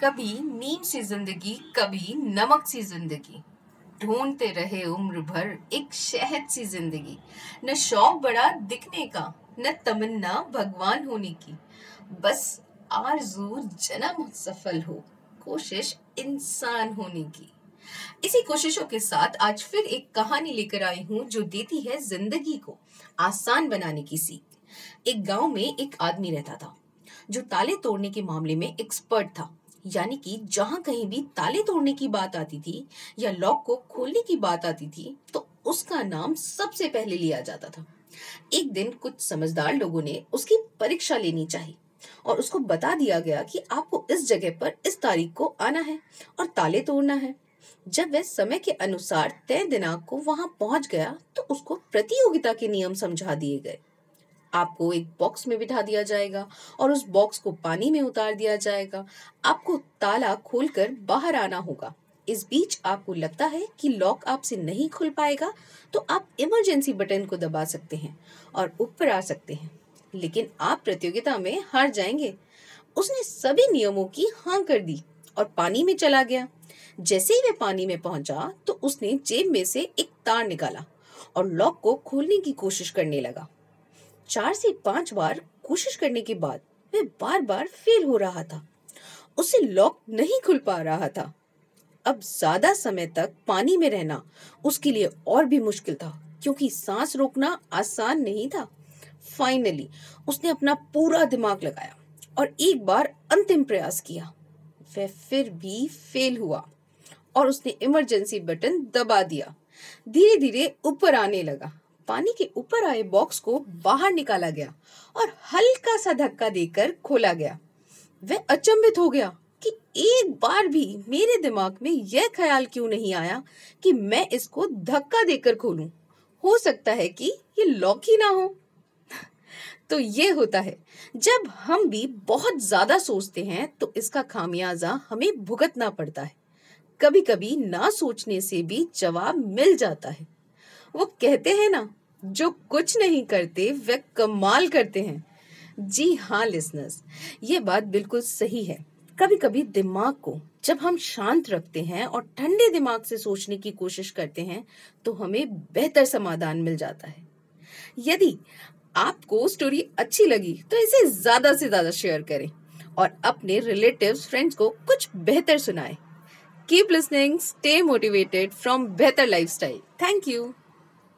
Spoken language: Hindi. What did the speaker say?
कभी नीम सी ज़िंदगी, कभी नमक सी ज़िंदगी। ढूंढते रहे उम्र भर एक शहद सी ज़िंदगी। न शौक बड़ा दिखने का, न तमन्ना भगवान होने की। बस आरज़ू जन्म सफल हो, कोशिश इंसान होने की। इसी कोशिशों के साथ आज फिर एक कहानी लेकर आई हूँ जो देती है ज़िंदगी को आसान बनाने की सीख। एक गाँव में एक आदमी रहता था, जो ताले तोड़ने के मामले में एक्सपर्ट था। यानी कि जहाँ कहीं भी ताले तोड़ने की बात आती थी या लॉक को खोलने की बात आती थी तो उसका नाम सबसे पहले लिया जाता था। एक दिन कुछ समझदार लोगों ने उसकी परीक्षा लेनी चाहिए और उसको बता दिया गया कि आपको इस जगह पर इस तारीख को आना है और ताले तोड़ना है। जब वह समय के अनुसार तय दिनांक को वहाँ पहुँच गया तो उसको प्रतियोगिता के नियम समझा दिए गए। आपको एक बॉक्स में बिठा दिया जाएगा और उस बॉक्स को पानी में उतार दिया जाएगा। आपको ताला खोलकर बाहर आना होगा। इस बीच आपको लगता है कि लॉक आपसे नहीं खुल पाएगा तो आप इमरजेंसी बटन को दबा सकते हैं और ऊपर आ सकते हैं। लेकिन आप प्रतियोगिता में हार जाएँगे। उसने सभी नियमों की हाँ कर दी और पानी में चला गया। जैसे ही वह पानी में पहुँचा तो उसने जेब में से एक तार निकाला और लॉक को खोलने की कोशिश करने लगा। चार से पाँच बार कोशिश करने के बाद वह बार बार फेल हो रहा था। उसे लॉक नहीं खुल पा रहा था। अब ज़्यादा समय तक पानी में रहना उसके लिए और भी मुश्किल था, क्योंकि सांस रोकना आसान नहीं था। फाइनली उसने अपना पूरा दिमाग लगाया और एक बार अंतिम प्रयास किया। वह फिर भी फेल हुआ और उसने इमरजेंसी बटन दबा दिया। धीरे धीरे ऊपर आने लगा। पानी के ऊपर आए बॉक्स को बाहर निकाला गया और हल्का सा धक्का देकर खोला गया। वह अचंभित हो गया कि एक बार भी मेरे दिमाग में यह ख्याल क्यों नहीं आया कि मैं इसको धक्का देकर खोलूं? हो सकता है कि ये लॉक ही ना हो। तो ये होता है, जब हम भी बहुत ज़्यादा सोचते हैं तो इसका खामियाजा हमें भुगतना पड़ता है। कभी कभी ना सोचने से भी जवाब मिल जाता है। वो कहते हैं ना जो कुछ नहीं करते वे कमाल करते हैं। जी हाँ लिसनर्स ये बात बिल्कुल सही है। कभी कभी दिमाग को, जब हम शांत रखते हैं और ठंडे दिमाग से सोचने की कोशिश करते हैं तो हमें बेहतर समाधान मिल जाता है। यदि आपको स्टोरी अच्छी लगी तो इसे ज़्यादा से ज़्यादा शेयर करें और अपने रिलेटिव्स फ्रेंड्स को कुछ बेहतर सुनाएँ। Keep listening stay motivated from Behtar lifestyle thank you